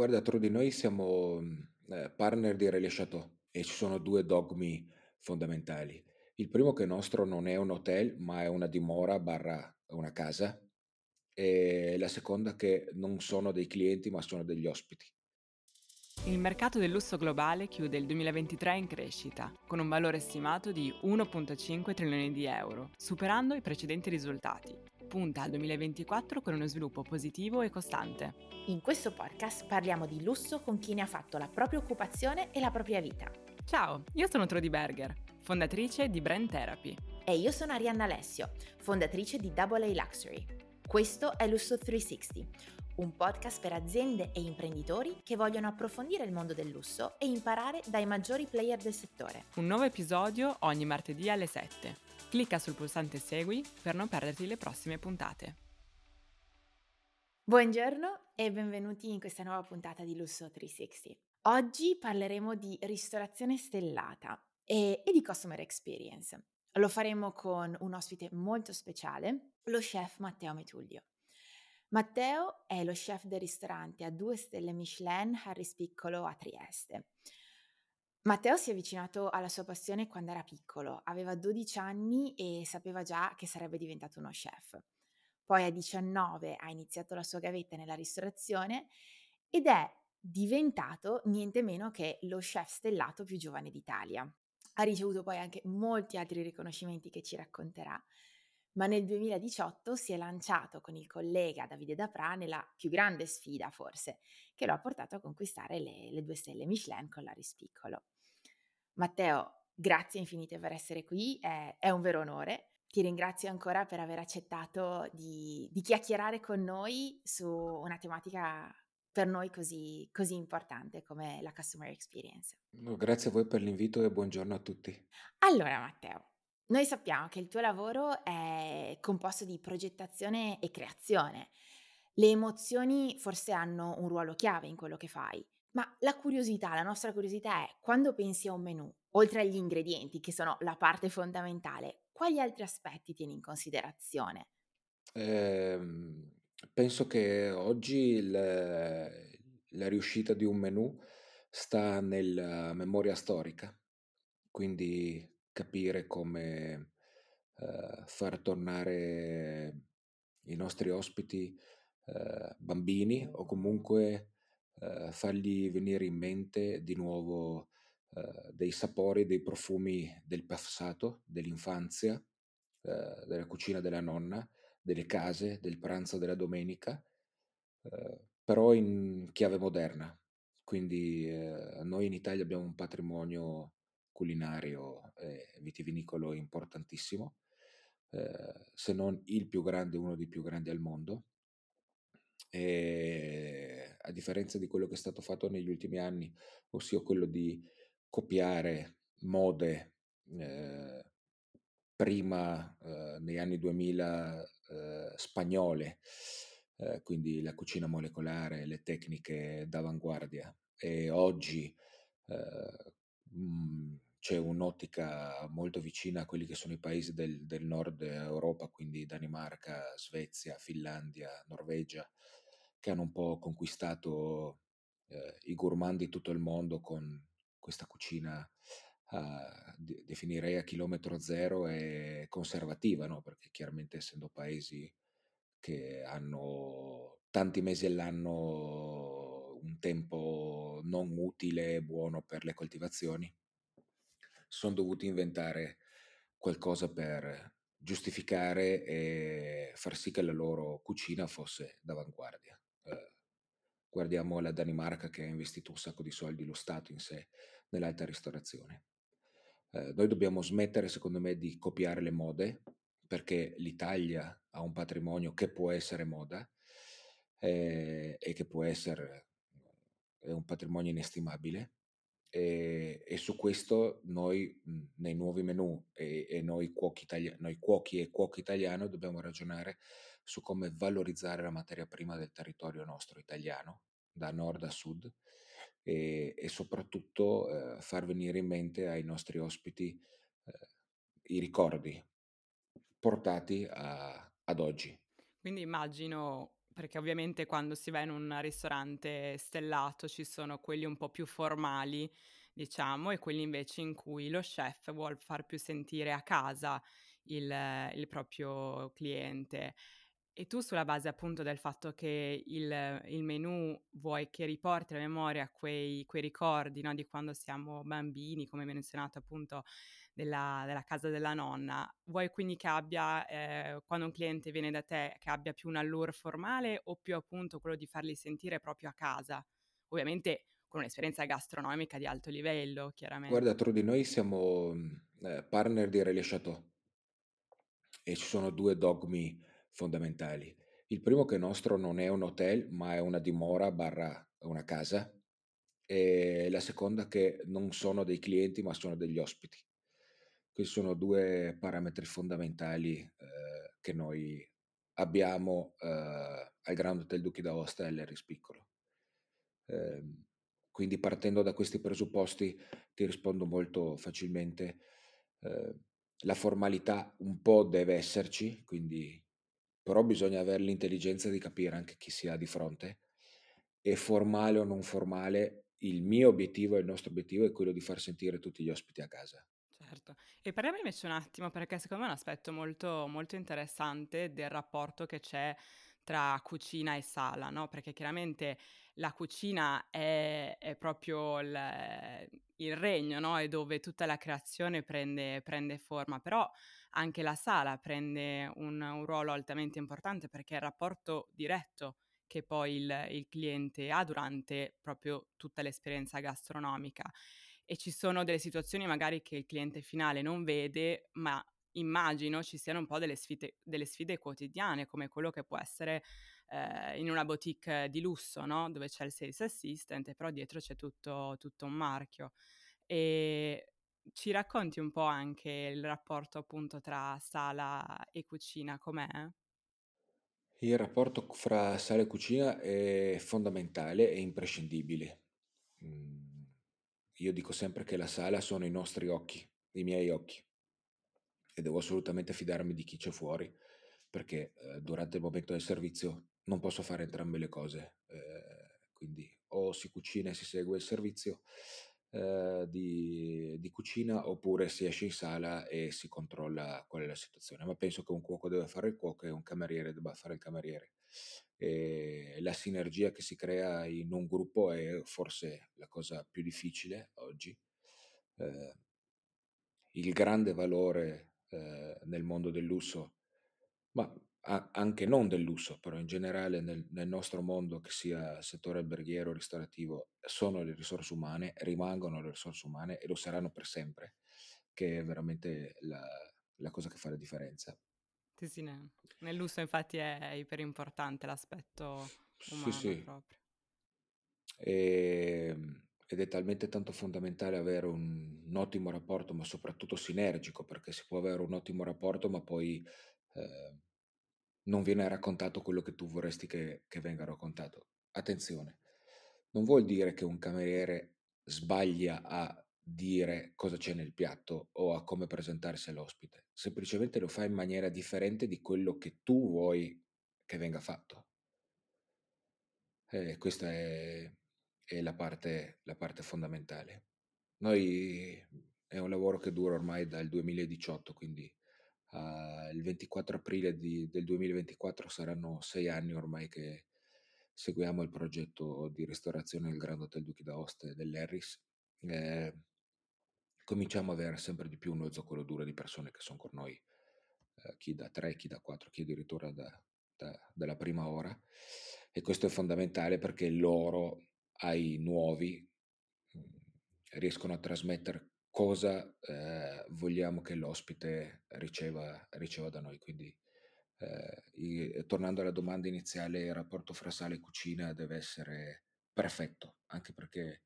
Guarda, Trudy, noi siamo mh, eh, partner di Relais Chateau e ci sono due dogmi fondamentali. Il primo che il nostro non è un hotel, ma è una dimora barra una casa, e la seconda che non sono dei clienti, ma sono degli ospiti. Il mercato del lusso globale chiude il 2023 in crescita, con un valore stimato di 1,5 trilioni di euro, superando i precedenti risultati. Punta al 2024 con uno sviluppo positivo e costante. In questo podcast parliamo di lusso con chi ne ha fatto la propria occupazione e la propria vita. Ciao, io sono Trudy Berger, fondatrice di Brand Therapy. E io sono Arianna Alessio, fondatrice di Double A Luxury. Questo è Lusso 360, un podcast per aziende e imprenditori che vogliono approfondire il mondo del lusso e imparare dai maggiori player del settore. Un nuovo episodio ogni martedì alle 7. Clicca sul pulsante Segui per non perderti le prossime puntate. Buongiorno e benvenuti in questa nuova puntata di Lusso 360. Oggi parleremo di ristorazione stellata e, e di customer experience. Lo faremo con un ospite molto speciale, lo chef Matteo Metullio. Matteo è lo chef del ristorante a due stelle Michelin Harris Piccolo a Trieste. Matteo si è avvicinato alla sua passione quando era piccolo, aveva 12 anni e sapeva già che sarebbe diventato uno chef. Poi a 19 ha iniziato la sua gavetta nella ristorazione ed è diventato niente meno che lo chef stellato più giovane d'Italia. Ha ricevuto poi anche molti altri riconoscimenti che ci racconterà ma nel 2018 si è lanciato con il collega Davide Dapra nella più grande sfida forse, che lo ha portato a conquistare le, le due stelle Michelin con la Rispiccolo. Matteo, grazie infinite per essere qui, è, è un vero onore. Ti ringrazio ancora per aver accettato di, di chiacchierare con noi su una tematica per noi così, così importante come la customer experience. No, grazie a voi per l'invito e buongiorno a tutti. Allora Matteo, noi sappiamo che il tuo lavoro è composto di progettazione e creazione. Le emozioni forse hanno un ruolo chiave in quello che fai, ma la curiosità, la nostra curiosità è quando pensi a un menù, oltre agli ingredienti che sono la parte fondamentale, quali altri aspetti tieni in considerazione? Eh, penso che oggi il, la riuscita di un menù sta nella memoria storica, quindi capire come eh, far tornare i nostri ospiti eh, bambini o comunque eh, fargli venire in mente di nuovo eh, dei sapori, dei profumi del passato, dell'infanzia, eh, della cucina della nonna, delle case, del pranzo della domenica, eh, però in chiave moderna. Quindi noi in Italia abbiamo un patrimonio culinario e vitivinicolo importantissimo, eh, se non il più grande, uno dei più grandi al mondo. E a differenza di quello che è stato fatto negli ultimi anni, ossia quello di copiare mode eh, prima eh, negli anni 2000 eh, spagnole, eh, quindi la cucina molecolare, le tecniche d'avanguardia e oggi eh, mh, c'è un'ottica molto vicina a quelli che sono i paesi del, del nord Europa, quindi Danimarca, Svezia, Finlandia, Norvegia, che hanno un po' conquistato eh, i gourmand di tutto il mondo con questa cucina uh, definirei a chilometro zero e conservativa, no? perché chiaramente essendo paesi che hanno tanti mesi all'anno un tempo non utile e buono per le coltivazioni, sono dovuti inventare qualcosa per giustificare e far sì che la loro cucina fosse d'avanguardia. Eh, guardiamo la Danimarca che ha investito un sacco di soldi, lo Stato in sé, nell'alta ristorazione. Eh, noi dobbiamo smettere, secondo me, di copiare le mode, perché l'Italia ha un patrimonio che può essere moda eh, e che può essere un patrimonio inestimabile e, e, su questo noi nei nuovi menu e, e noi, cuochi itali- noi cuochi e cuochi italiano dobbiamo ragionare su come valorizzare la materia prima del territorio nostro italiano, da nord a sud, e, e soprattutto eh, far venire in mente ai nostri ospiti eh, i ricordi portati a, ad oggi. Quindi immagino perché ovviamente quando si va in un ristorante stellato ci sono quelli un po' più formali, diciamo, e quelli invece in cui lo chef vuol far più sentire a casa il il proprio cliente. E tu sulla base appunto del fatto che il il menù vuoi che riporti alla memoria quei quei ricordi, no, di quando siamo bambini, come menzionato appunto della della casa della nonna, vuoi quindi che abbia, ehm, quando un cliente viene da te, che abbia più un allure formale o più appunto quello di farli sentire proprio a casa? Ovviamente con un'esperienza gastronomica di alto livello, Guarda, chiaramente. Trudy, noi siamo, ehm, partner di Relais Château e ci sono 2 dogmi fondamentali. Il primo che il nostro non è un hotel, ma è una dimora barra una casa, e la seconda che non sono dei clienti, ma sono degli ospiti. Questi sono 2 parametri fondamentali, ehm, che noi abbiamo, ehm, al Grand Hotel Duchi d'Aosta e all'Harris Piccolo. Ehm, quindi partendo da questi presupposti ti rispondo molto facilmente. Ehm, la formalità un po' deve esserci, quindi però bisogna aver l'intelligenza di capire anche chi si ha di fronte e formale o non formale, il mio obiettivo e il nostro obiettivo è quello di far sentire tutti gli ospiti a casa. Certo. E parliamo invece un attimo, perché secondo me è un aspetto molto, molto interessante del rapporto che c'è tra cucina e sala, no? Perché chiaramente la cucina è, è proprio il, il regno, no? È dove tutta la creazione prende, prende forma, però anche la sala prende un, un ruolo altamente importante perché è il rapporto diretto che poi il, il cliente ha durante proprio tutta l'esperienza gastronomica e ci sono delle situazioni magari che il cliente finale non vede, ma immagino ci siano un po' delle sfide, delle sfide quotidiane, come quello che può essere eh, in una boutique di lusso, no? Dove c'è il sales assistant, però dietro c'è tutto, tutto un marchio. E ci racconti un po' anche il rapporto appunto tra sala e cucina, com'è? Il rapporto fra sala e cucina è fondamentale e imprescindibile. Mhmm, io dico sempre che la sala sono i nostri occhi, i miei occhi e devo assolutamente fidarmi di chi c'è fuori, perché, ehm, durante il momento del servizio non posso fare entrambe le cose. Ehm, quindi o si cucina e si segue il servizio, ehm, di di cucina, oppure si esce in sala e si controlla qual è la situazione. Ma penso che un cuoco deve fare il cuoco e un cameriere debba fare il cameriere. Ehm, la sinergia che si crea in un gruppo è forse la cosa più difficile oggi. Ehm il grande valore, ehm, nel mondo del lusso, ma a anche non del lusso, però in generale nel nel nostro mondo, che sia settore alberghiero, ristorativo, sono le risorse umane, rimangono le risorse umane e lo saranno per sempre, che è veramente la la cosa che fa la differenza. Sì, sì, ne- nel lusso infatti è iper importante l'aspetto Sì, umano sì. proprio. Ehm, ed è talmente tanto fondamentale avere un un ottimo rapporto, ma soprattutto sinergico, perché si può avere un ottimo rapporto, ma poi, ehm, non viene raccontato quello che tu vorresti che che venga raccontato. Attenzione, non vuol dire che un cameriere sbaglia a dire cosa c'è nel piatto o a come presentarsi all'ospite, semplicemente lo fa in maniera differente di quello che tu vuoi che venga fatto. Eh, questa è è la parte la parte fondamentale. Noi è un lavoro che dura ormai dal 2018, quindi, uhm, il 24 aprile di del 2024 saranno 6 anni ormai che seguiamo il progetto di ristorazione del Grand Hotel Duchi d'Aosta e dell'Harris. Ehm, cominciamo a avere sempre di più uno zoccolo duro di persone che son con noi, ehm, chi da 3, chi da 4, chi addirittura da da dalla prima ora. E questo è fondamentale perché loro ai nuovi, mhmm, riescono a trasmettere cosa, ehm, vogliamo che l'ospite riceva riceva da noi. Quindi, ehm, i tornando alla domanda iniziale, il rapporto fra sala e cucina deve essere perfetto, anche perché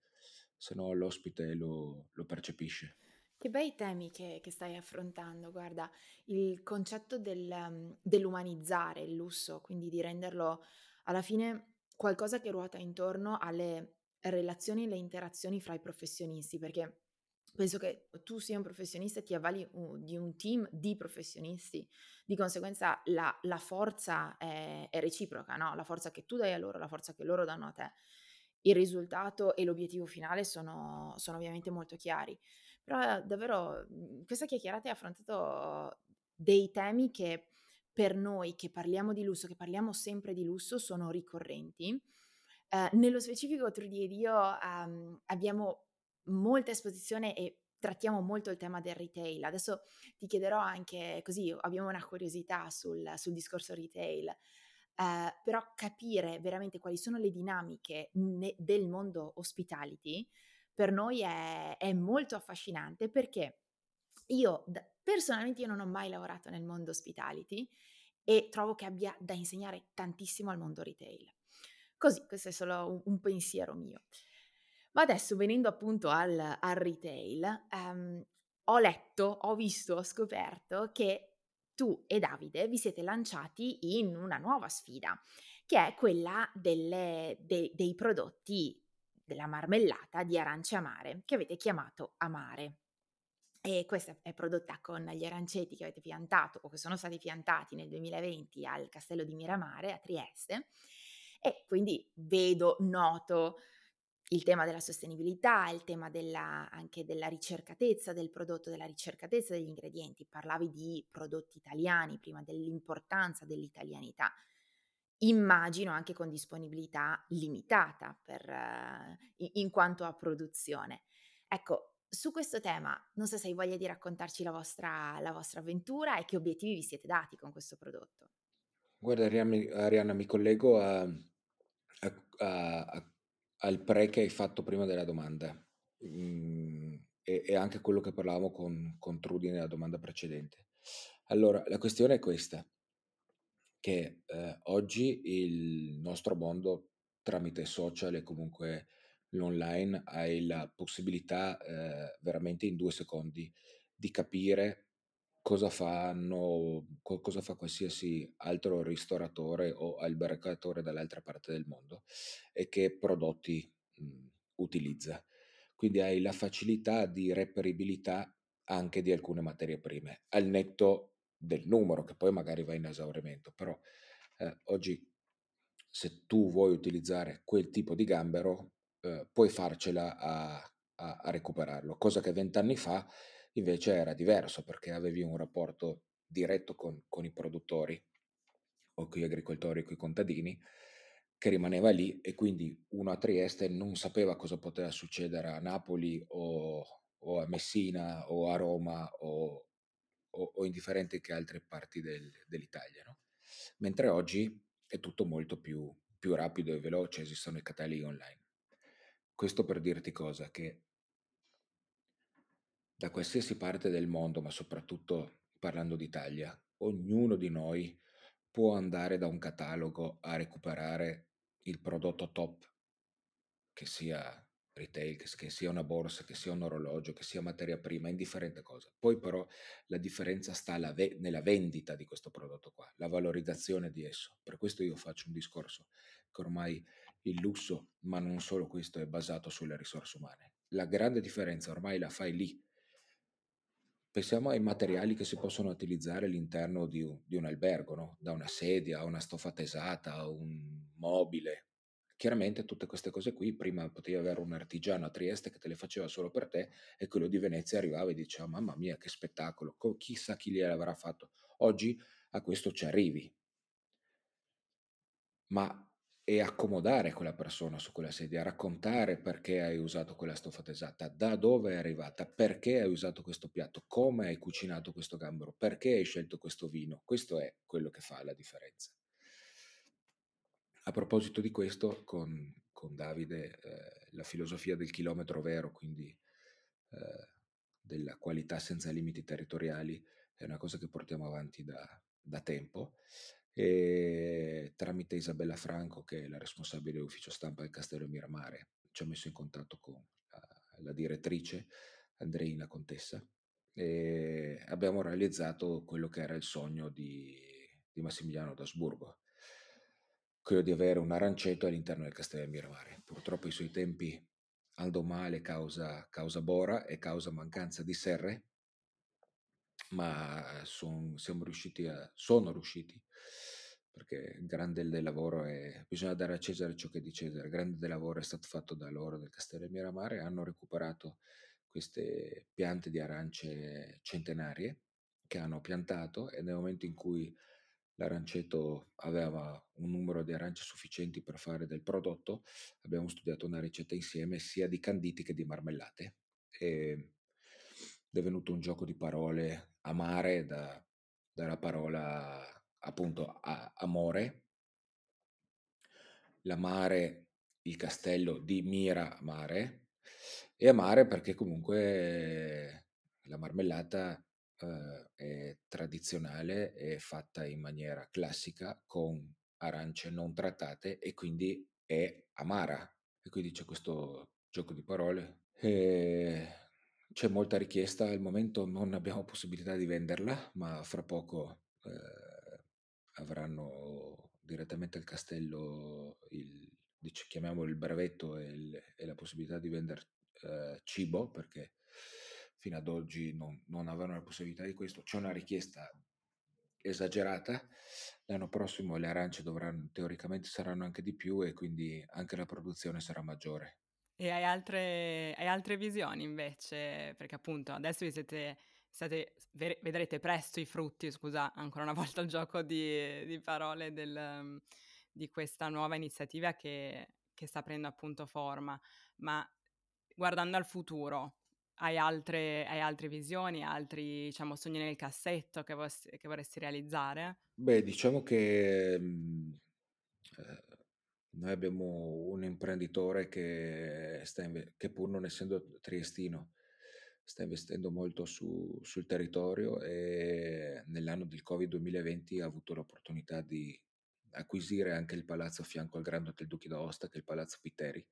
se no l'ospite lo lo percepisce. Che bei temi che che stai affrontando. Guarda, il concetto del mhmm, dell'umanizzare il lusso, quindi di renderlo alla fine qualcosa che ruota intorno alle relazioni e le interazioni fra i professionisti, perché penso che tu sia un professionista e ti avvali u di un team di professionisti, di conseguenza la la forza è è reciproca, no, la forza che tu dai a loro, la forza che loro danno a te. Il risultato e l'obiettivo finale sono sono ovviamente molto chiari. Però davvero, mhmm, questa chiacchierata hai affrontato dei temi che per noi che parliamo di lusso, che parliamo sempre di lusso, sono ricorrenti. Ehm, nello specifico Trudy ed io, uhm, abbiamo molta esposizione e trattiamo molto il tema del retail. Adesso ti chiederò anche così abbiamo una curiosità sul sul discorso retail, ehm, però capire veramente quali sono le dinamiche ne del mondo hospitality per noi è è molto affascinante perché io personalmente io non ho mai lavorato nel mondo hospitality e trovo che abbia da insegnare tantissimo al mondo retail. Così, questo è solo un un pensiero mio. Ma adesso venendo appunto al al retail, ehm, ho letto, ho visto, ho scoperto che tu e Davide vi siete lanciati in una nuova sfida, che è quella delle de dei prodotti della marmellata di arance amare, che avete chiamato Amare. E questa è prodotta con gli aranceti che avete piantato o che sono stati piantati nel 2020 al Castello di Miramare a Trieste e quindi vedo, noto il tema della sostenibilità, il tema della anche della ricercatezza del prodotto, della ricercatezza degli ingredienti. Parlavi di prodotti italiani prima, dell'importanza dell'italianità. Immagino anche con disponibilità limitata per i in quanto a produzione. Ecco, su questo tema non so se hai voglia di raccontarci la vostra la vostra avventura e che obiettivi vi siete dati con questo prodotto. Guarda Arianna, mi collego a a a a al pre che hai fatto prima della domanda, mhmm, e e anche quello che parlavamo con con Trudy nella domanda precedente. Allora, la questione è questa che, ehm, oggi il nostro mondo tramite social e comunque l'online hai la possibilità, ehm, veramente in 2 secondi di capire cosa fanno co cosa fa qualsiasi altro ristoratore o albergatore dall'altra parte del mondo e che prodotti, mhmm, utilizza. Quindi hai la facilità di reperibilità anche di alcune materie prime, al netto del numero che poi magari va in esaurimento, però, ehm, oggi se tu vuoi utilizzare quel tipo di gambero, ehm, puoi farcela a a a recuperarlo, cosa che 20 anni fa invece era diverso, perché avevi un rapporto diretto con con i produttori o coi agricoltori, coi contadini, che rimaneva lì e quindi uno a Trieste non sapeva cosa poteva succedere a Napoli o o a Messina o a Roma o o o in differenti che altre parti del dell'Italia, no, mentre oggi è tutto molto più più rapido e veloce, esistono i cataloghi online. Questo per dirti cosa, che da qualsiasi parte del mondo, ma soprattutto parlando d'Italia, ognuno di noi può andare da un catalogo a recuperare il prodotto top che sia retail, che sia una borsa, che sia un orologio, che sia materia prima, indifferente cosa. Poi però la differenza sta ve nella vendita di questo prodotto qua, la valorizzazione di esso. Per questo io faccio un discorso che ormai il lusso, ma non solo questo, è basato sulle risorse umane. La grande differenza ormai la fai lì. Pensiamo ai materiali che si possono utilizzare all'interno di un di un albergo, no, da una sedia a una stoffa tesata, a un mobile. Chiaramente tutte queste cose qui prima potevi avere un artigiano a Trieste che te le faceva solo per te e quello di Venezia arrivava e diceva: "Mamma mia che spettacolo, co chissà chi gliel'avrà fatto". Oggi a questo ci arrivi. Ma e accomodare quella persona su quella sedia, raccontare perché hai usato quella stoffa tesata, da dove è arrivata, perché hai usato questo piatto, come hai cucinato questo gambero, perché hai scelto questo vino. Questo è quello che fa la differenza. A proposito di questo, con con Davide, ehm, la filosofia del chilometro vero, quindi, ehm, della qualità senza limiti territoriali, è una cosa che portiamo avanti da da tempo, e tramite Isabella Franco, che è la responsabile ufficio stampa del Castello Miramare, ci ha messo in contatto con la la direttrice Andreina Contessa, e abbiamo realizzato quello che era il sogno di di Massimiliano d'Asburgo quello di avere un aranceto all'interno del Castello Miramare. Purtroppo i suoi tempi andò male causa, causa bora e causa mancanza di serre, ma son, riusciti a, sono riusciti, perché il grande del lavoro è, bisogna dare a Cesare ciò che è di Cesare, il grande del lavoro è stato fatto da loro del Castello Miramare, hanno recuperato queste piante di arance centenarie che hanno piantato e nel momento in cui l'arancetto aveva un numero di arance sufficienti per fare del prodotto, abbiamo studiato una ricetta insieme sia di canditi che di marmellate. È venuto un gioco di parole amare da, dalla parola appunto a, amore, l'amare, il castello di Mira Mare, e amare perché comunque la marmellata eh, è tradizionale, è fatta in maniera classica con arance non trattate e quindi è amara. E quindi c'è questo gioco di parole. E c'è molta richiesta, al momento non abbiamo possibilità di venderla, ma fra poco eh, avranno direttamente al castello il, chiamiamolo il brevetto e, il, e la possibilità di vendere eh, cibo, perché fino ad oggi non, non avevano la possibilità di questo. C'è una richiesta esagerata. L'anno prossimo le arance dovranno, teoricamente saranno anche di più e quindi anche la produzione sarà maggiore. E hai altre, hai altre visioni invece? Perché appunto adesso vi siete, state, vedrete presto i frutti, scusa ancora una volta il gioco di, di parole del, di questa nuova iniziativa che, che sta prendendo appunto forma, ma guardando al futuro, hai altre, hai altre visioni, altri diciamo, sogni nel cassetto che, vos- che vorresti realizzare? Beh, diciamo che mh, eh, noi abbiamo un imprenditore che, inve- che pur non essendo triestino sta investendo molto su, sul territorio e nell'anno del Covid 2020 ha avuto l'opportunità di acquisire anche il palazzo a fianco al Grand Hotel Duchi d'Aosta, che è il Palazzo Pitteri,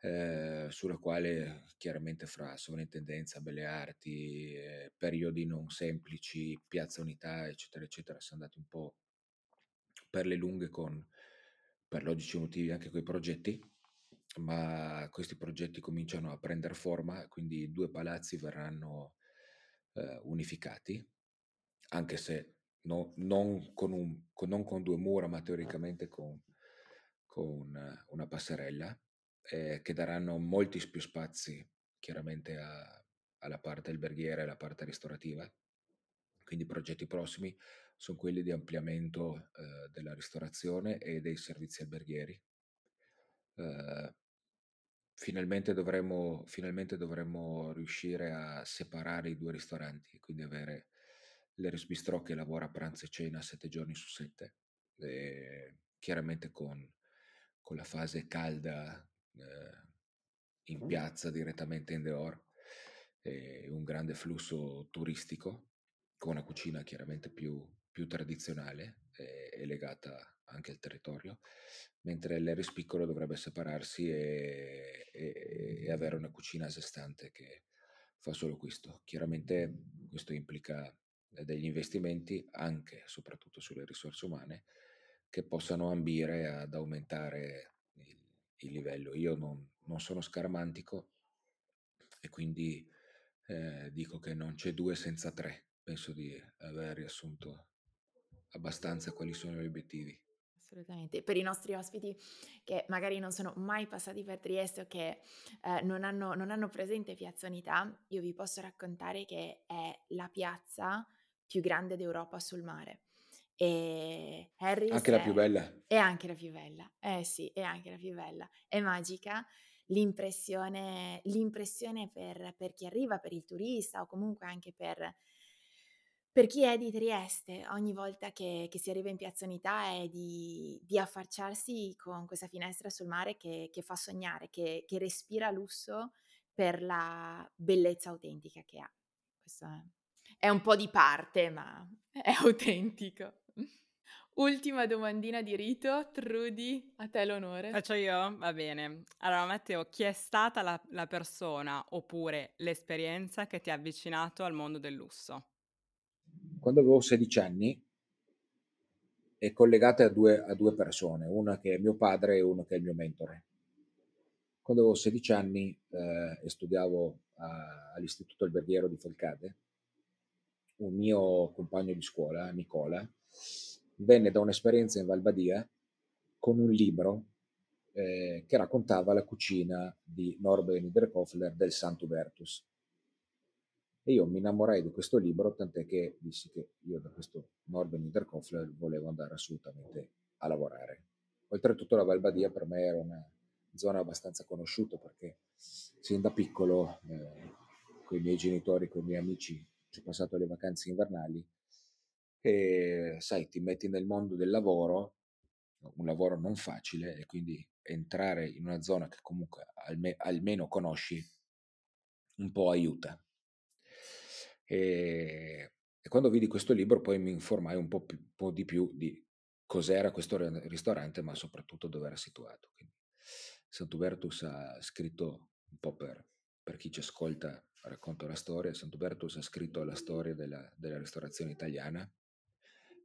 eh, sulla quale chiaramente fra sovrintendenza, belle arti, eh, periodi non semplici, piazza unità, eccetera, eccetera, siamo andati un po' per le lunghe con, per logici motivi, anche quei progetti, ma questi progetti cominciano a prendere forma, quindi due palazzi verranno eh, unificati, anche se no, non, con un, con, non, con due mura, ma teoricamente con, con una passerella, eh, che daranno molti più spazi chiaramente a, alla parte alberghiera e alla parte ristorativa. Quindi i progetti prossimi sono quelli di ampliamento eh, della ristorazione e dei servizi alberghieri. Uh, finalmente, dovremmo, finalmente dovremmo riuscire a separare i due ristoranti, quindi avere l'Eris Bistro che lavora pranzo e cena sette giorni su sette, e chiaramente con, con la fase calda eh, in piazza direttamente in Deor, e un grande flusso turistico, con una cucina chiaramente più, più tradizionale e, e legata anche al territorio, mentre l'Eris piccolo dovrebbe separarsi e, e, e, avere una cucina a sé stante che fa solo questo. Chiaramente questo implica degli investimenti anche e soprattutto sulle risorse umane che possano ambire ad aumentare il, il livello. Io non, non, sono scaramantico e quindi eh, dico che non c'è due senza tre. Penso di aver riassunto abbastanza quali sono gli obiettivi. Assolutamente. Per i nostri ospiti che magari non sono mai passati per Trieste o che eh, non, hanno, non hanno presente Piazza Unità, io vi posso raccontare che è la piazza più grande d'Europa sul mare. E Harris anche la più bella. È anche la più bella. Eh sì, è anche la più bella. È magica. L'impressione, l'impressione per, per chi arriva, per il turista o comunque anche per per chi è di Trieste, ogni volta che, che si arriva in Piazza Unità è di, di, affacciarsi con questa finestra sul mare che, che fa sognare, che, che, respira lusso per la bellezza autentica che ha. Questo è, è un po' di parte, ma è autentico. Ultima domandina di rito, Trudy, a te l'onore. Faccio io? Va bene. Allora, Matteo, chi è stata la, la persona oppure l'esperienza che ti ha avvicinato al mondo del lusso? Quando avevo 16 anni è collegata a due, a due persone, una che è mio padre e uno che è il mio mentore. Quando avevo 16 anni eh, e studiavo a, all'Istituto Alberghiero di Falcade, un mio compagno di scuola, Nicola, venne da un'esperienza in Valbadia con un libro eh, che raccontava la cucina di Norbert Niederkofler del Sant'Ubertus. E io mi innamorai di questo libro, tant'è che dissi che io da questo Norbert Niederkofler volevo andare assolutamente a lavorare. Oltretutto la Valbadia per me era una zona abbastanza conosciuta perché sin da piccolo eh, con i miei genitori, con i miei amici ci ho passato le vacanze invernali e sai, ti metti nel mondo del lavoro, un lavoro non facile e quindi entrare in una zona che comunque alme- almeno conosci un po' aiuta. E, e, quando vidi questo libro poi mi informai un po', più, un po', di più di cos'era questo ristorante, ma soprattutto dove era situato. Quindi, Sant'Ubertus ha scritto un po' per, per chi ci ascolta, racconto la storia, Sant'Ubertus ha scritto la storia della, della ristorazione italiana.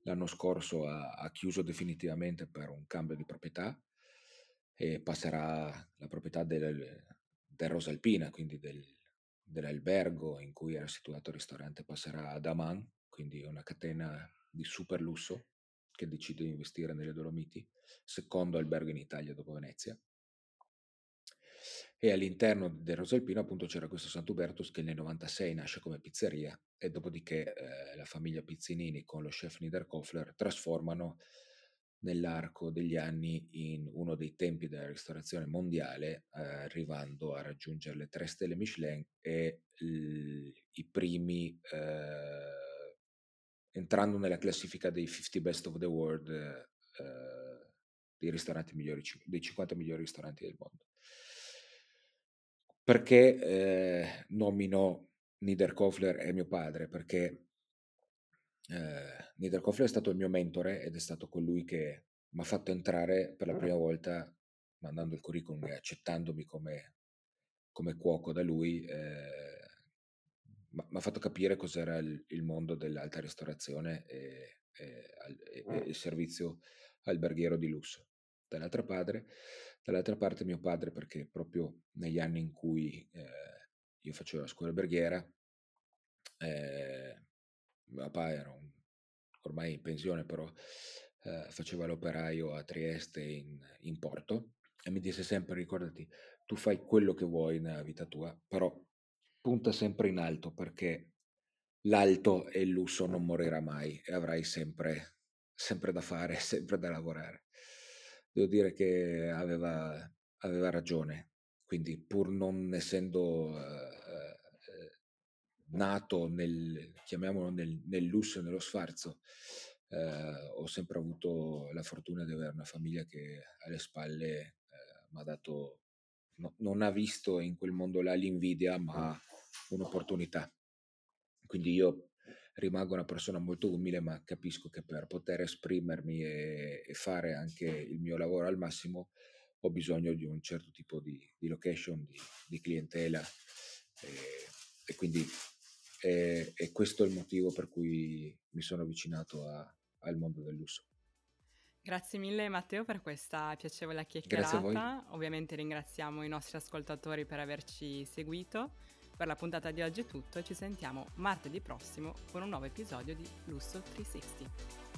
L'anno scorso ha, ha chiuso definitivamente per un cambio di proprietà e passerà la proprietà del, del Rosalpina, quindi del, dell'albergo in cui era situato il ristorante, passerà ad Aman, quindi una catena di super lusso che decide di investire nelle Dolomiti, secondo albergo in Italia dopo Venezia. E all'interno del Rosalpino appunto c'era questo Sant'Ubertus che nel 96 nasce come pizzeria e dopodiché eh, la famiglia Pizzinini con lo chef Niederkofler trasformano nell'arco degli anni in uno dei tempi della ristorazione mondiale, eh, arrivando a raggiungere le tre stelle Michelin e l- i primi, eh, entrando nella classifica dei 50 best of the world, eh, dei ristoranti migliori, dei 50 migliori ristoranti del mondo. Perché eh, nomino Niederkofler e mio padre? Perché eh, Niederkofler è stato il mio mentore ed è stato colui che mi ha fatto entrare per la prima volta mandando il curriculum e accettandomi come, come cuoco da lui, eh, mi ha fatto capire cos'era il, il, mondo dell'alta ristorazione e, e, e, e, il servizio alberghiero di lusso. Dall'altra, padre, dall'altra parte mio padre perché proprio negli anni in cui eh, io facevo la scuola alberghiera, eh, papà era un, ormai in pensione, però eh, faceva l'operaio a Trieste in, in Porto e mi disse sempre ricordati, tu fai quello che vuoi nella vita tua, però punta sempre in alto perché l'alto e il lusso non morirà mai e avrai sempre, sempre da fare, sempre da lavorare. Devo dire che aveva, aveva ragione, quindi pur non essendo eh, nato nel, chiamiamolo nel, nel lusso e nello sfarzo, eh, ho sempre avuto la fortuna di avere una famiglia che alle spalle eh, mi ha dato, no, non ha visto in quel mondo là l'invidia, ma un'opportunità. Quindi io rimango una persona molto umile, ma capisco che per poter esprimermi e, e fare anche il mio lavoro al massimo ho bisogno di un certo tipo di, di location, di, di clientela e, e quindi e, e, questo è il motivo per cui mi sono avvicinato a, al mondo del lusso. Grazie mille Matteo per questa piacevole chiacchierata. Ovviamente ringraziamo i nostri ascoltatori per averci seguito. Per la puntata di oggi è tutto e ci sentiamo martedì prossimo con un nuovo episodio di Lusso 360.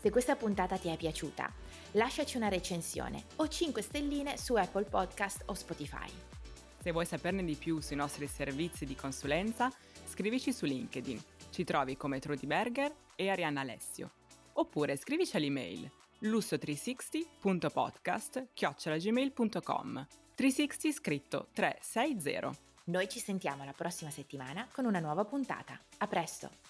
Se questa puntata ti è piaciuta, lasciaci una recensione o 5 stelline su Apple Podcast o Spotify. Se vuoi saperne di più sui nostri servizi di consulenza, scrivici su LinkedIn. Ci trovi come Trudy Berger e Arianna Alessio. Oppure scrivici all'email lusso360.podcast.gmail.com 360 scritto 360. Noi ci sentiamo la prossima settimana con una nuova puntata. A presto!